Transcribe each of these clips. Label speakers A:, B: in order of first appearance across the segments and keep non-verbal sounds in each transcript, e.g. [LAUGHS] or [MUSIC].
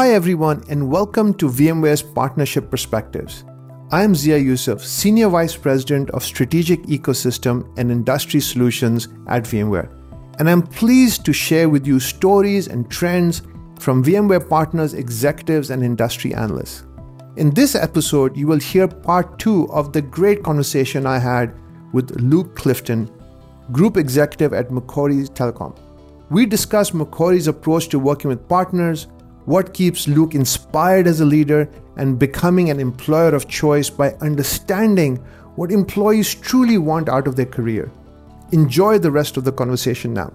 A: Hi, everyone, and welcome to VMware's Partnership Perspectives. I am Zia Yusuf, Senior Vice President of Strategic Ecosystem and Industry Solutions at VMware, and I'm pleased to share with you stories and trends from VMware partners, executives, and industry analysts. In this episode, you will hear part two of the great conversation I had with Luke Clifton, Group Executive at Macquarie Telecom. We discussed Macquarie's approach to working with partners, what keeps Luke inspired as a leader, and becoming an employer of choice by understanding what employees truly want out of their career. Enjoy the rest of the conversation now.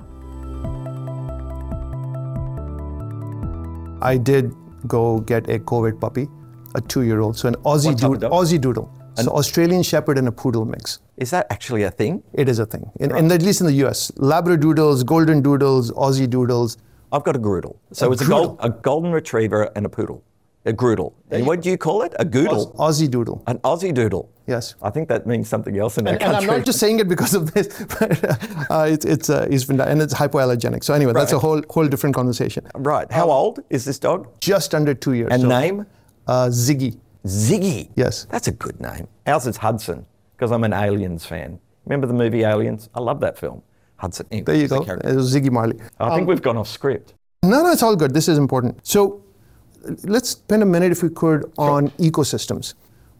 A: I did go get a COVID puppy, a two year old, so an Aussie, doodle, Aussie doodle. So Australian Shepherd and a poodle mix.
B: Is that actually a thing?
A: It is a thing, in, right. in, at least in the US. Labradoodles, Golden Doodles, Aussie Doodles.
B: I've got a Groodle. So a it's a, gold, a, golden retriever and a poodle. A Groodle. And what do you call it? A Goodle?
A: Aussie Doodle.
B: An Aussie Doodle.
A: Yes.
B: I think that means something else in
A: and,
B: our country.
A: And I'm not just saying it because of this, [LAUGHS] but uh, it's, it's, uh, and it's hypoallergenic. So anyway, right. that's a whole, whole different conversation.
B: Right. How um, old is this dog?
A: Just under two years.
B: And so, name?
A: Uh, Ziggy.
B: Ziggy.
A: Yes.
B: That's a good name. Ours is Hudson because I'm an Aliens fan. Remember the movie Aliens? I love that film. Hudson.
A: There you go. Ziggy Marley.
B: I um, think we've gone off script.
A: No, no, it's all good. This is important. So let's spend a minute, if we could, on sure. ecosystems.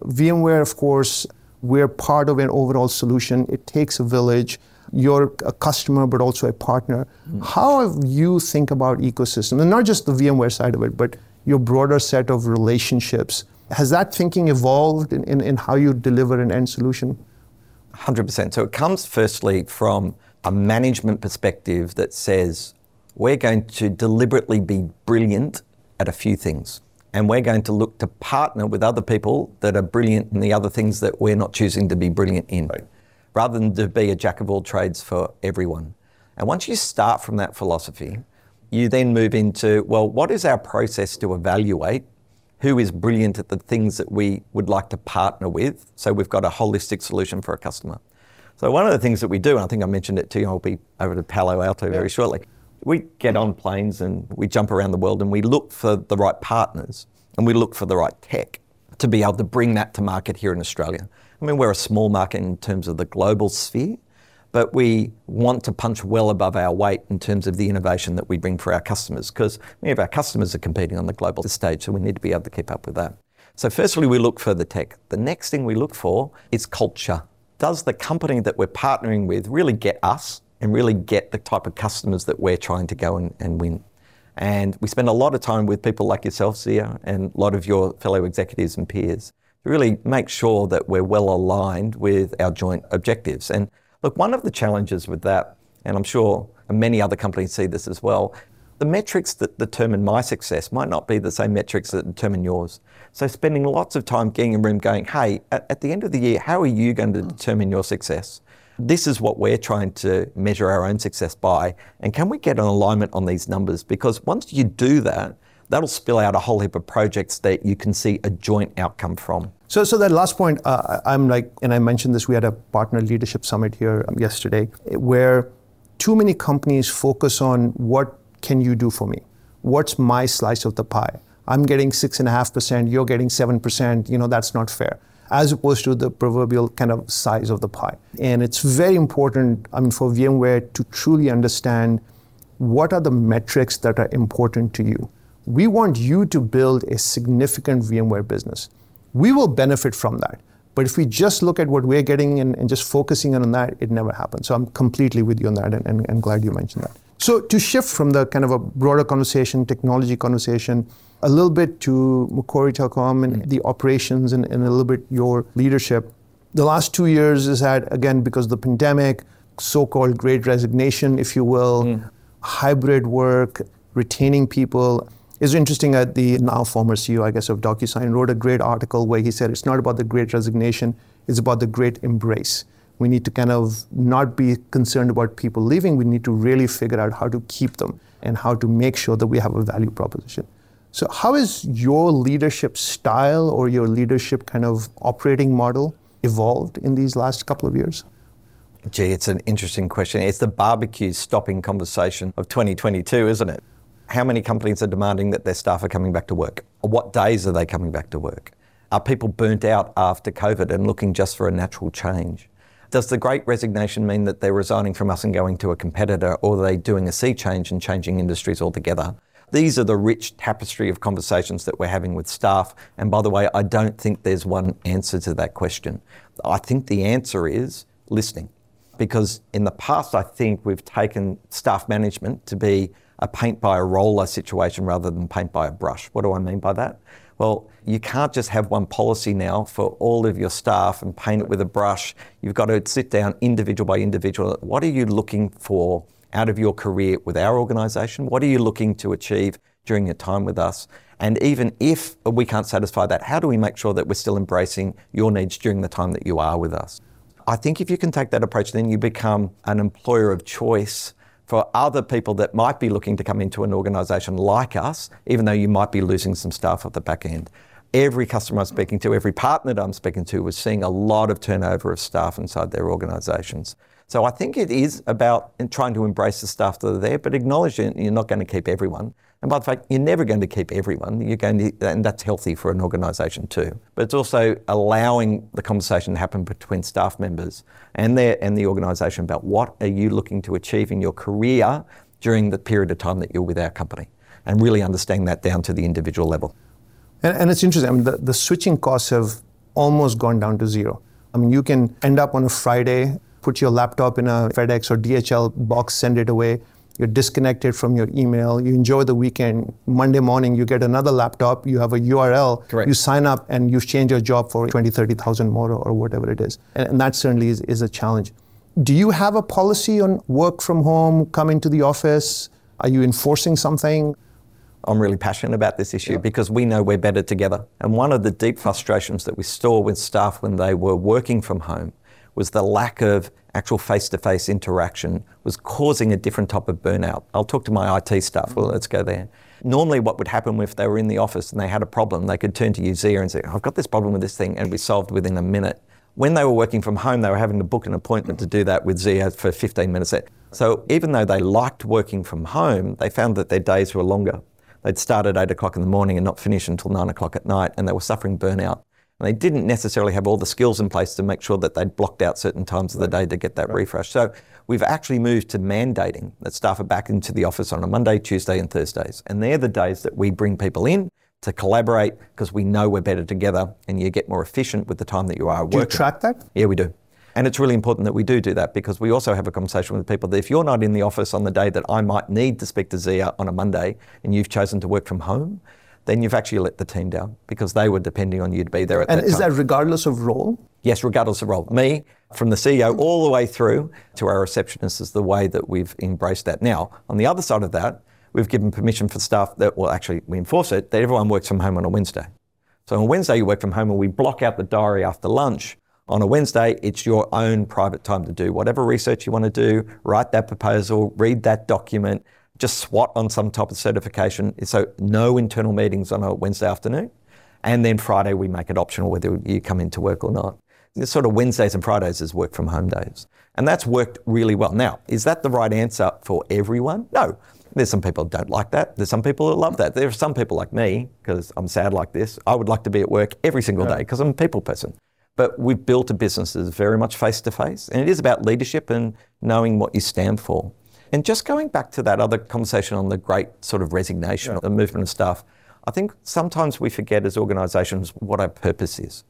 A: VMware, of course, we're part of an overall solution. It takes a village. You're a customer, but also a partner. Mm. How have you think about ecosystem, and not just the VMware side of it, but your broader set of relationships? Has that thinking evolved in, in, in how you deliver an end solution?
B: 100%. So it comes firstly from a management perspective that says we're going to deliberately be brilliant at a few things. And we're going to look to partner with other people that are brilliant in the other things that we're not choosing to be brilliant in, right. rather than to be a jack of all trades for everyone. And once you start from that philosophy, you then move into well, what is our process to evaluate who is brilliant at the things that we would like to partner with? So we've got a holistic solution for a customer. So one of the things that we do, and I think I mentioned it to you, I'll be over to Palo Alto very shortly we get on planes and we jump around the world and we look for the right partners and we look for the right tech to be able to bring that to market here in Australia. I mean, we're a small market in terms of the global sphere, but we want to punch well above our weight in terms of the innovation that we bring for our customers because many of our customers are competing on the global stage, so we need to be able to keep up with that. So, firstly, we look for the tech. The next thing we look for is culture. Does the company that we're partnering with really get us? and really get the type of customers that we're trying to go and, and win. And we spend a lot of time with people like yourself, Zia, and a lot of your fellow executives and peers to really make sure that we're well aligned with our joint objectives. And look, one of the challenges with that, and I'm sure many other companies see this as well, the metrics that determine my success might not be the same metrics that determine yours. So spending lots of time getting in a room going, hey, at, at the end of the year, how are you going to determine your success? This is what we're trying to measure our own success by. And can we get an alignment on these numbers? Because once you do that, that'll spill out a whole heap of projects that you can see a joint outcome from.
A: So, so that last point, uh, I'm like, and I mentioned this, we had a partner leadership summit here yesterday, where too many companies focus on what can you do for me? What's my slice of the pie? I'm getting six and a half percent, you're getting seven percent, you know, that's not fair as opposed to the proverbial kind of size of the pie. And it's very important, I mean, for VMware to truly understand what are the metrics that are important to you. We want you to build a significant VMware business. We will benefit from that. But if we just look at what we're getting and, and just focusing on that, it never happens. So I'm completely with you on that and, and, and glad you mentioned that. So to shift from the kind of a broader conversation, technology conversation, a little bit to Macquarie Telecom and mm. the operations and, and, a little bit your leadership. The last two years has had, again, because of the pandemic, so called great resignation, if you will, mm. hybrid work, retaining people. It's interesting that the now former CEO, I guess, of DocuSign wrote a great article where he said it's not about the great resignation, it's about the great embrace. We need to kind of not be concerned about people leaving. We need to really figure out how to keep them and how to make sure that we have a value proposition. So, how has your leadership style or your leadership kind of operating model evolved in these last couple of years?
B: Gee, it's an interesting question. It's the barbecue stopping conversation of 2022, isn't it? How many companies are demanding that their staff are coming back to work? What days are they coming back to work? Are people burnt out after COVID and looking just for a natural change? Does the great resignation mean that they're resigning from us and going to a competitor, or are they doing a sea change and changing industries altogether? These are the rich tapestry of conversations that we're having with staff. And by the way, I don't think there's one answer to that question. I think the answer is listening. Because in the past, I think we've taken staff management to be a paint by a roller situation rather than paint by a brush. What do I mean by that? Well, you can't just have one policy now for all of your staff and paint it with a brush. You've got to sit down individual by individual. What are you looking for out of your career with our organisation? What are you looking to achieve during your time with us? And even if we can't satisfy that, how do we make sure that we're still embracing your needs during the time that you are with us? I think if you can take that approach, then you become an employer of choice for other people that might be looking to come into an organisation like us, even though you might be losing some staff at the back end. Every customer I'm speaking to, every partner that I'm speaking to, was seeing a lot of turnover of staff inside their organisations. So I think it is about trying to embrace the staff that are there, but acknowledging you're not going to keep everyone. And by the fact, you're never going to keep everyone. You're going to, and that's healthy for an organisation too. But it's also allowing the conversation to happen between staff members and their and the organisation about what are you looking to achieve in your career during the period of time that you're with our company, and really understanding that down to the individual level.
A: And, and it's interesting. I mean, the, the switching costs have almost gone down to zero. I mean, you can end up on a Friday, put your laptop in a FedEx or DHL box, send it away you're disconnected from your email, you enjoy the weekend. Monday morning, you get another laptop, you have a URL,
B: Correct.
A: you sign up and you change your job for 20, 30,000 more or whatever it is. And, and that certainly is, is a challenge. Do you have a policy on work from home, coming to the office? Are you enforcing something?
B: I'm really passionate about this issue yeah. because we know we're better together. And one of the deep frustrations that we saw with staff when they were working from home was the lack of actual face-to-face interaction was causing a different type of burnout. I'll talk to my IT staff. Well, let's go there. Normally, what would happen if they were in the office and they had a problem, they could turn to you, Zia and say, "I've got this problem with this thing," and be solved within a minute. When they were working from home, they were having to book an appointment to do that with Zia for 15 minutes. So even though they liked working from home, they found that their days were longer. They'd start at eight o'clock in the morning and not finish until nine o'clock at night, and they were suffering burnout. And they didn't necessarily have all the skills in place to make sure that they'd blocked out certain times of the day to get that right. refresh. So we've actually moved to mandating that staff are back into the office on a Monday, Tuesday, and Thursdays. And they're the days that we bring people in to collaborate because we know we're better together and you get more efficient with the time that you are
A: do
B: working.
A: Do you track that?
B: Yeah, we do. And it's really important that we do do that because we also have a conversation with people that if you're not in the office on the day that I might need to speak to Zia on a Monday and you've chosen to work from home, then you've actually let the team down because they were depending on you to be there at
A: and
B: that
A: time. And is
B: that
A: regardless of role?
B: Yes, regardless of role. Me, from the CEO all the way through to our receptionist is the way that we've embraced that. Now, on the other side of that, we've given permission for staff that, well, actually, we enforce it, that everyone works from home on a Wednesday. So on Wednesday, you work from home and we block out the diary after lunch. On a Wednesday, it's your own private time to do whatever research you want to do, write that proposal, read that document, just swat on some type of certification. So no internal meetings on a Wednesday afternoon. And then Friday, we make it optional whether you come into work or not. This sort of Wednesdays and Fridays is work from home days. And that's worked really well. Now, is that the right answer for everyone? No. There's some people that don't like that. There's some people that love that. There are some people like me, because I'm sad like this. I would like to be at work every single day because I'm a people person. But we've built a business that's very much face to face. And it is about leadership and knowing what you stand for. And just going back to that other conversation on the great sort of resignation, yeah. the movement of staff, I think sometimes we forget as organisations what our purpose is.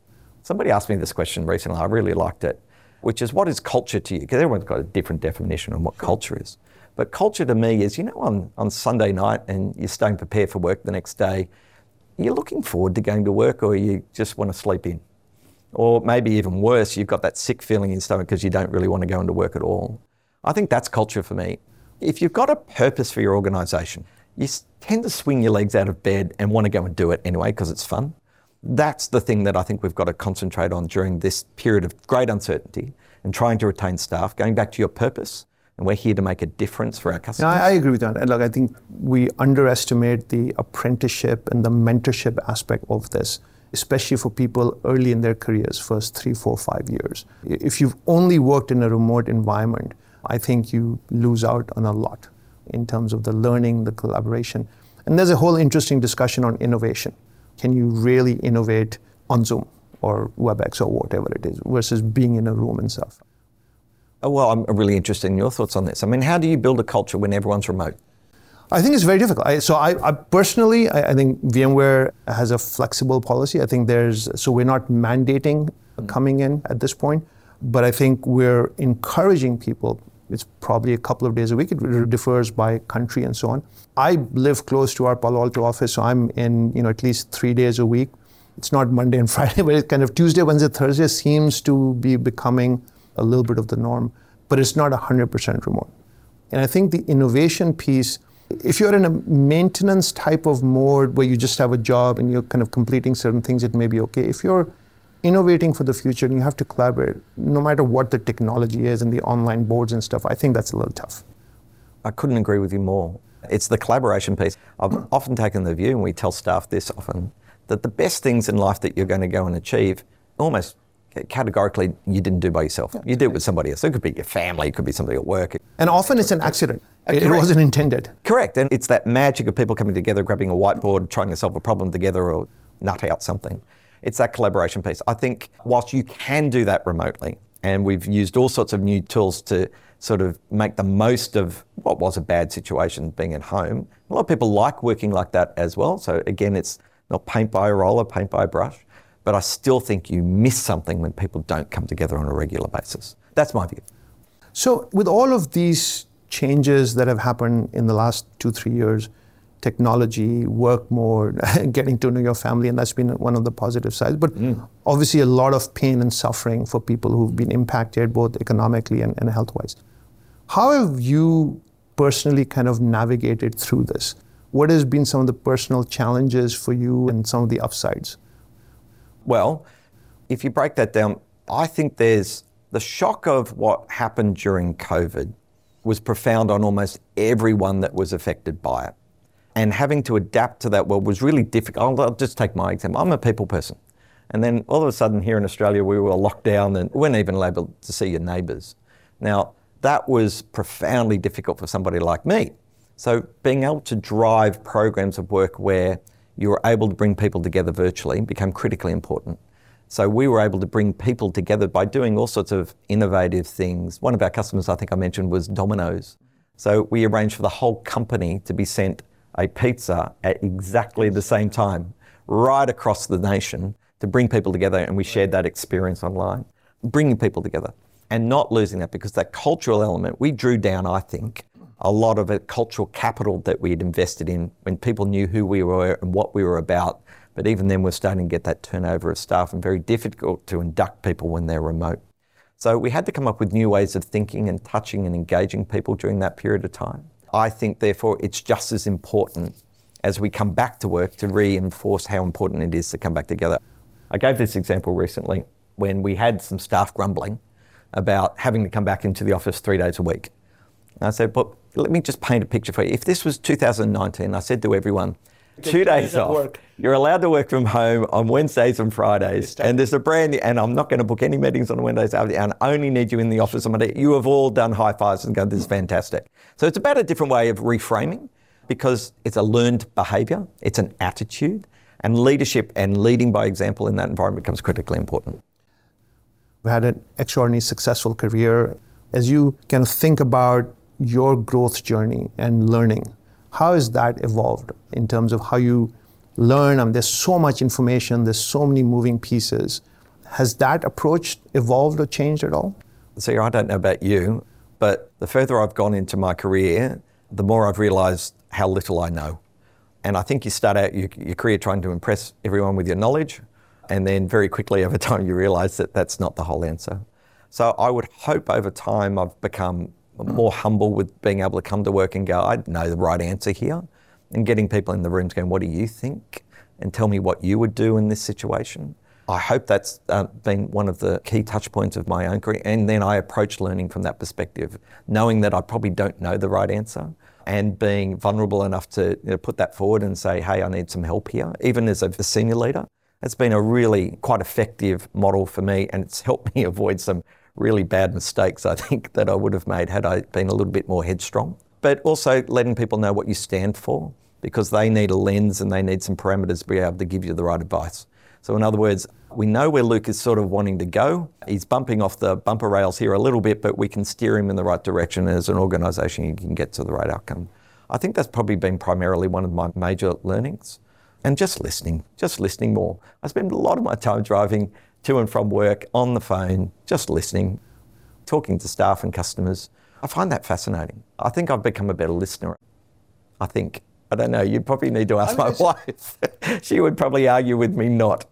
B: Somebody asked me this question recently, I really liked it, which is what is culture to you? Because everyone's got a different definition on what culture is. But culture to me is, you know, on, on Sunday night and you're staying prepared for work the next day, you're looking forward to going to work or you just want to sleep in. Or maybe even worse, you've got that sick feeling in your stomach because you don't really want to go into work at all. I think that's culture for me. If you've got a purpose for your organisation, you tend to swing your legs out of bed and want to go and do it anyway because it's fun. That's the thing that I think we've got to concentrate on during this period of great uncertainty and trying to retain staff. Going back to your purpose, and we're here to make a difference for our customers.
A: I, I agree with that. And look, I think we underestimate the apprenticeship and the mentorship aspect of this, especially for people early in their careers, first three, four, five years. If you've only worked in a remote environment, I think you lose out on a lot. in terms of the learning, the collaboration. And there's a whole interesting discussion on innovation. Can you really innovate on Zoom or WebEx or whatever it is versus being in a room and stuff?
B: Oh, well, I'm really interested in your thoughts on this. I mean, how do you build a culture when everyone's remote?
A: I think it's very difficult. I, so I, I personally, I, I, think VMware has a flexible policy. I think there's so we're not mandating coming in at this point, but I think we're encouraging people. It's probably a couple of days a week. It differs by country and so on. I live close to our Palo Alto office, so I'm in you know at least three days a week. It's not Monday and [LAUGHS] Friday, but it's kind of Tuesday, Wednesday, Thursday seems to be becoming a little bit of the norm, but it's not 100% remote. And I think the innovation piece if you're in a maintenance type of mode where you just have a job and you're kind of completing certain things, it may be okay. If you're innovating for the future and you have to collaborate, no matter what the technology is and the online boards and stuff, I think that's a little tough.
B: I couldn't agree with you more. It's the collaboration piece. I've often taken the view, and we tell staff this often, that the best things in life that you're going to go and achieve almost categorically you didn't do by yourself. Yeah. You did it with somebody else. It could be your family, it could be somebody at work.
A: And often it's an accident. It, it wasn't intended.
B: Correct. And it's that magic of people coming together, grabbing a whiteboard, trying to solve a problem together or nut out something. It's that collaboration piece. I think whilst you can do that remotely, and we've used all sorts of new tools to sort of make the most of what was a bad situation being at home. A lot of people like working like that as well. So again, it's not paint by a roller, paint by a brush. But I still think you miss something when people don't come together on a regular basis. That's my view.
A: So, with all of these changes that have happened in the last two, three years, technology, work more, [LAUGHS] getting to know your family, and that's been one of the positive sides. But mm. obviously, a lot of pain and suffering for people who've been impacted both economically and, and health wise. How have you personally kind of navigated through this? What has been some of the personal challenges for you and some of the upsides?
B: Well, if you break that down, I think there's the shock of what happened during COVID was profound on almost everyone that was affected by it. And having to adapt to that world was really difficult. I'll just take my example. I'm a people person. And then all of a sudden here in Australia, we were locked down and weren't even able to see your neighbours. Now, that was profoundly difficult for somebody like me. So being able to drive programs of work where you were able to bring people together virtually became critically important. So we were able to bring people together by doing all sorts of innovative things. One of our customers, I think I mentioned, was Domino's. So we arranged for the whole company to be sent a pizza at exactly the same time, right across the nation, to bring people together, and we shared that experience online, bringing people together and not losing that because that cultural element we drew down, I think, a lot of it cultural capital that we had invested in when people knew who we were and what we were about. But even then, we're starting to get that turnover of staff and very difficult to induct people when they're remote. So we had to come up with new ways of thinking and touching and engaging people during that period of time. I think, therefore, it's just as important as we come back to work to reinforce how important it is to come back together. I gave this example recently when we had some staff grumbling about having to come back into the office three days a week. And I said, but let me just paint a picture for you. If this was 2019, I said to everyone, two days, days off. Work. You're allowed to work from home on Wednesdays and Fridays. And there's a brand new, and I'm not going to book any meetings on Wednesdays I only need you in the office on Monday. You have all done high fives and gone, this is fantastic. So it's about a different way of reframing because it's a learned behavior, it's an attitude, and leadership and leading by example in that environment becomes critically important.
A: We had an extraordinarily successful career. As you kind of think about your growth journey and learning, how has that evolved in terms of how you learn? I mean, there's so much information, there's so many moving pieces. Has that approach evolved or changed at all?
B: See, I don't know about you, but the further I've gone into my career, the more I've realised how little I know. And I think you start out your, your career trying to impress everyone with your knowledge, and then very quickly over [LAUGHS] time you realise that that's not the whole answer. So I would hope over time I've become more humble with being able to come to work and go, I know the right answer here. And getting people in the rooms going, what do you think? And tell me what you would do in this situation. I hope that's uh, been one of the key touch points of my own career. And then I approach learning from that perspective, knowing that I probably don't know the right answer and being vulnerable enough to you know, put that forward and say, hey, I need some help here, even as a senior leader. It's been a really quite effective model for me and it's helped [LAUGHS] me avoid some really bad mistakes, I think, [LAUGHS] that I would have made had I been a little bit more headstrong. but also letting people know what you stand for because they need a lens and they need some parameters to be able to give you the right advice. So, in other words, we know where Luke is sort of wanting to go. He's bumping off the bumper rails here a little bit, but we can steer him in the right direction. As an organisation, you can get to the right outcome. I think that's probably been primarily one of my major learnings. And just listening, just listening more. I spend a lot of my time driving to and from work on the phone, just listening, talking to staff and customers. I find that fascinating. I think I've become a better listener. I think. I don't know, you'd probably need to ask my wife. [LAUGHS] she would probably argue with me not.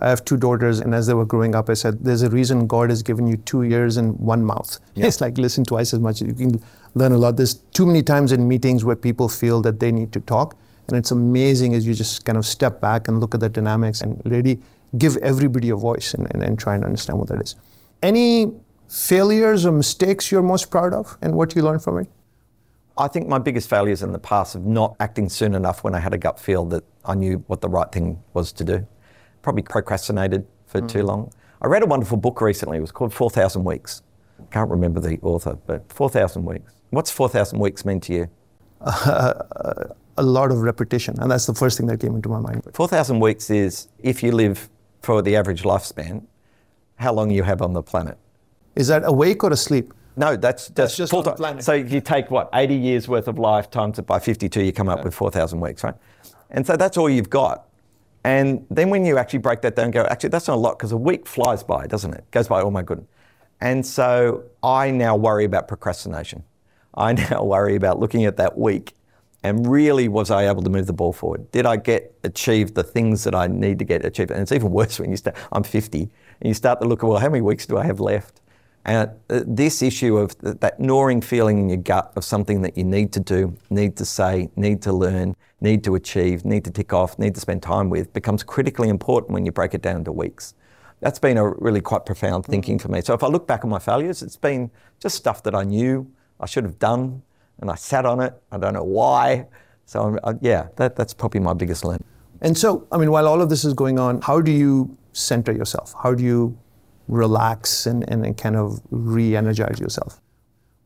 A: I have two daughters, and as they were growing up, I said, There's a reason God has given you two ears and one mouth. Yeah. [LAUGHS] It's like listen twice as much. You can learn a lot. There's too many times in meetings where people feel that they need to talk. And it's amazing as you just kind of step back and look at the dynamics and really give everybody a voice and, and, and try and understand what that is. Any failures or mistakes you're most proud of and what you learned from it?
B: I think my biggest failures in the past of not acting soon enough when I had a gut feel that I knew what the right thing was to do probably procrastinated for mm. too long. I read a wonderful book recently. It was called 4,000 Weeks. I Can't remember the author, but 4,000 Weeks. What's 4,000 Weeks mean to you?
A: Uh, [LAUGHS] a lot of repetition, and that's the first thing that came into my mind.
B: 4,000 weeks is if you live for the average lifespan, how long you have on the planet.
A: Is that awake or asleep?
B: No, that's, that's,
A: that's just full time. Planet.
B: So if you take what, 80 years worth of life times it by 52, you come up with 4,000 weeks, right? And so that's all you've got. And then when you actually break that down, go, actually, that's not a lot because a week flies by, doesn't it? Goes by, oh my goodness. And so I now worry about procrastination. I [LAUGHS] now worry about looking at that week and really was I able to move the ball forward? Did I get achieve the things that I need to get achieved? And it's even [LAUGHS] worse when you start, I'm 50 and you start to look at, well, how many weeks do I have left? And uh, this issue of that gnawing feeling in your gut of something that you need to do, need to say, need to learn, need to achieve, need to tick off, need to spend time with becomes critically important when you break it down to weeks. That's been a really quite profound mm. thinking for me. So if I look back on my failures, it's been just stuff that I knew I should have done and I sat on it. I don't know why. So uh, yeah, that, that's probably my biggest learn.
A: And so, I mean, while all of this is going on, how do you center yourself? How do you relax and, and, and kind of re energize yourself?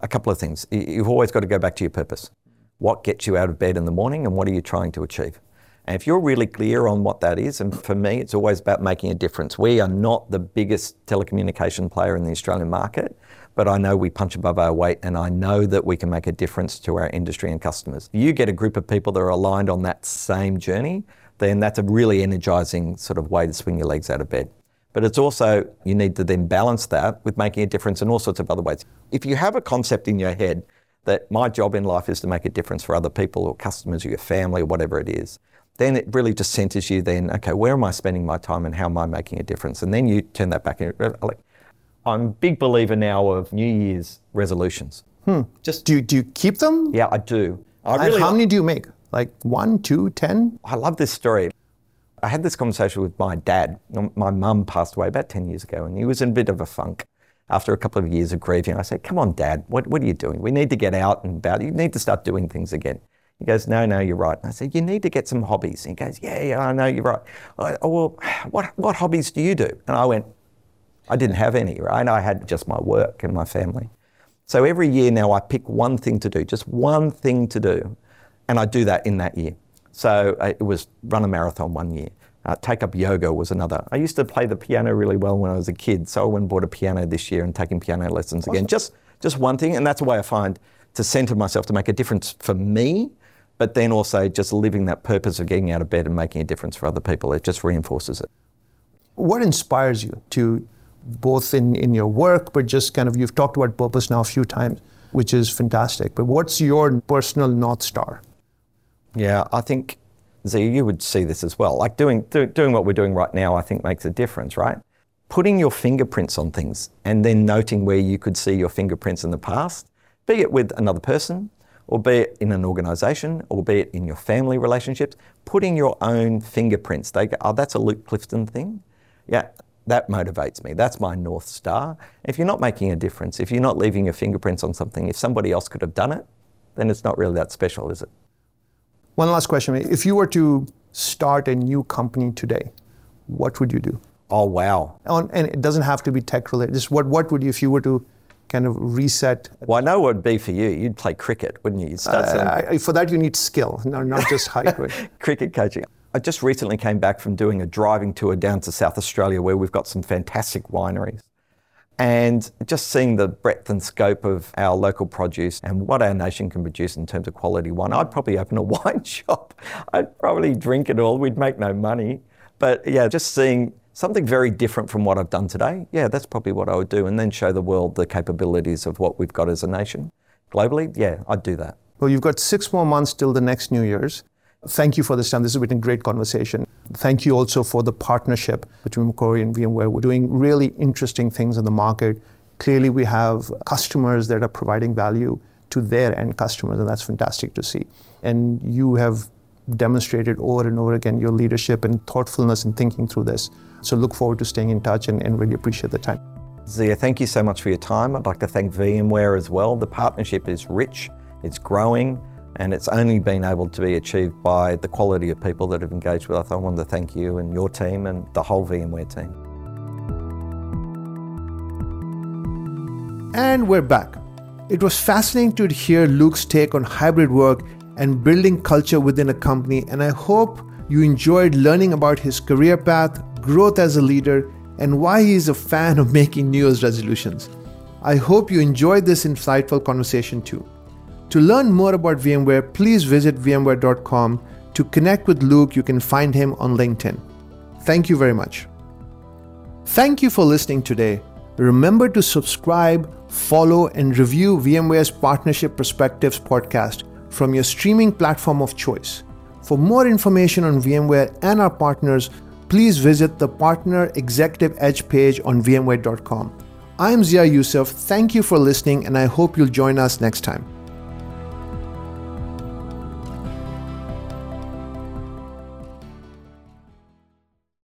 B: A couple of things. You've always got to go back to your purpose. What gets you out of bed in the morning and what are you trying to achieve? And if you're really clear on what that is, and for me, it's always about making a difference. We are not the biggest telecommunication player in the Australian market, but I know we punch above our weight and I know that we can make a difference to our industry and customers. If you get a group of people that are aligned on that same journey, then that's a really energizing sort of way to swing your legs out of bed. But it's also, you need to then balance that with making a difference in all sorts of other ways. If you have a concept in your head that my job in life is to make a difference for other people or customers or your family or whatever it is, then it really just centers you then, okay, where am I spending my time and how am I making a difference? And then you turn that back. In, I'm a big believer now of New Year's resolutions.
A: Hmm. Just do you, do you keep them?
B: Yeah, I do. I
A: and really how many do you make? Like one, two, ten?
B: I love this story. I had this conversation with my dad. My mum passed away about 10 years ago, and he was in a bit of a funk after a couple of years of grieving. I said, Come on, dad, what, what are you doing? We need to get out and about. You need to start doing things again. He goes, No, no, you're right. And I said, You need to get some hobbies. And he goes, Yeah, yeah, I know, you're right. I, oh, well, [SIGHS] what, what hobbies do you do? And I went, I didn't have any, right? I had just my work and my family. So every year now I pick one thing to do, just one thing to do, and I do that in that year. So uh, it was run a marathon one year. Uh, take up yoga was another. I used to play the piano really well when I was a kid, so I went and bought a piano this year and taking piano lessons again. Just just one thing, and that's a way I find to center myself to make a difference for me, but then also just living that purpose of getting out of bed and making a difference for other people. It just reinforces it.
A: What inspires you to both in, in your work, but just kind of you've talked about purpose now a few times, which is fantastic. But what's your personal North Star?
B: Yeah, I think Z, you would see this as well. Like doing do, doing what we're doing right now, I think makes a difference, right? Putting your fingerprints on things and then noting where you could see your fingerprints in the past, be it with another person, or be it in an organisation, or be it in your family relationships. Putting your own fingerprints. They go, oh, that's a Luke Clifton thing. Yeah, that motivates me. That's my North Star. If you're not making a difference, if you're not leaving your fingerprints on something, if somebody else could have done it, then it's not really that special, is it?
A: One last question. If you were to start a new company today, what would you do?
B: Oh, wow.
A: On, and it doesn't have to be tech related. Just what, what would you, if you were to kind of reset.
B: Well, I know what it'd be for you. You'd play cricket, wouldn't you? You'd start
A: Uh, for that, you need skill, no, not just height. right? [LAUGHS]
B: cricket coaching. I just recently came back from doing a driving tour down to South Australia where we've got some fantastic wineries. And just seeing the breadth and scope of our local produce and what our nation can produce in terms of quality wine, I'd probably open a [LAUGHS] wine shop. I'd probably drink it all. We'd make no money. But yeah, just seeing something very different from what I've done today, yeah, that's probably what I would do. And then show the world the capabilities of what we've got as a nation. Globally, yeah, I'd do that.
A: Well, you've got six more months till the next New Year's. Thank you for this time. This has been a great conversation. Thank you also for the partnership between Macquarie and VMware. We're doing really interesting things in the market. Clearly, we have customers that are providing value to their end customers, and that's fantastic to see. And you have demonstrated over and over again your leadership and thoughtfulness in thinking through this. So look forward to staying in touch and, and really appreciate the time.
B: Zia, thank you so much for your time. I'd like to thank VMware as well. The partnership is rich, it's growing, and it's only been able to be achieved by the quality of people that have engaged with us. I want to thank you and your team and the whole VMware team.
A: And we're back. It was fascinating to hear Luke's take on hybrid work and building culture within a company, and I hope you enjoyed learning about his career path, growth as a leader, and why he is a fan of making New Year's resolutions. I hope you enjoyed this insightful conversation too. To learn more about VMware, please visit VMware.com. To connect with Luke, you can find him on LinkedIn. Thank you very much. Thank you for listening today. Remember to subscribe, follow, and review VMware's Partnership Perspectives podcast from your streaming platform of choice. For more information on VMware and our partners, please visit the Partner Executive Edge page on VMware.com. I'm Zia Yusuf. Thank you for listening, and I hope you'll join us next time.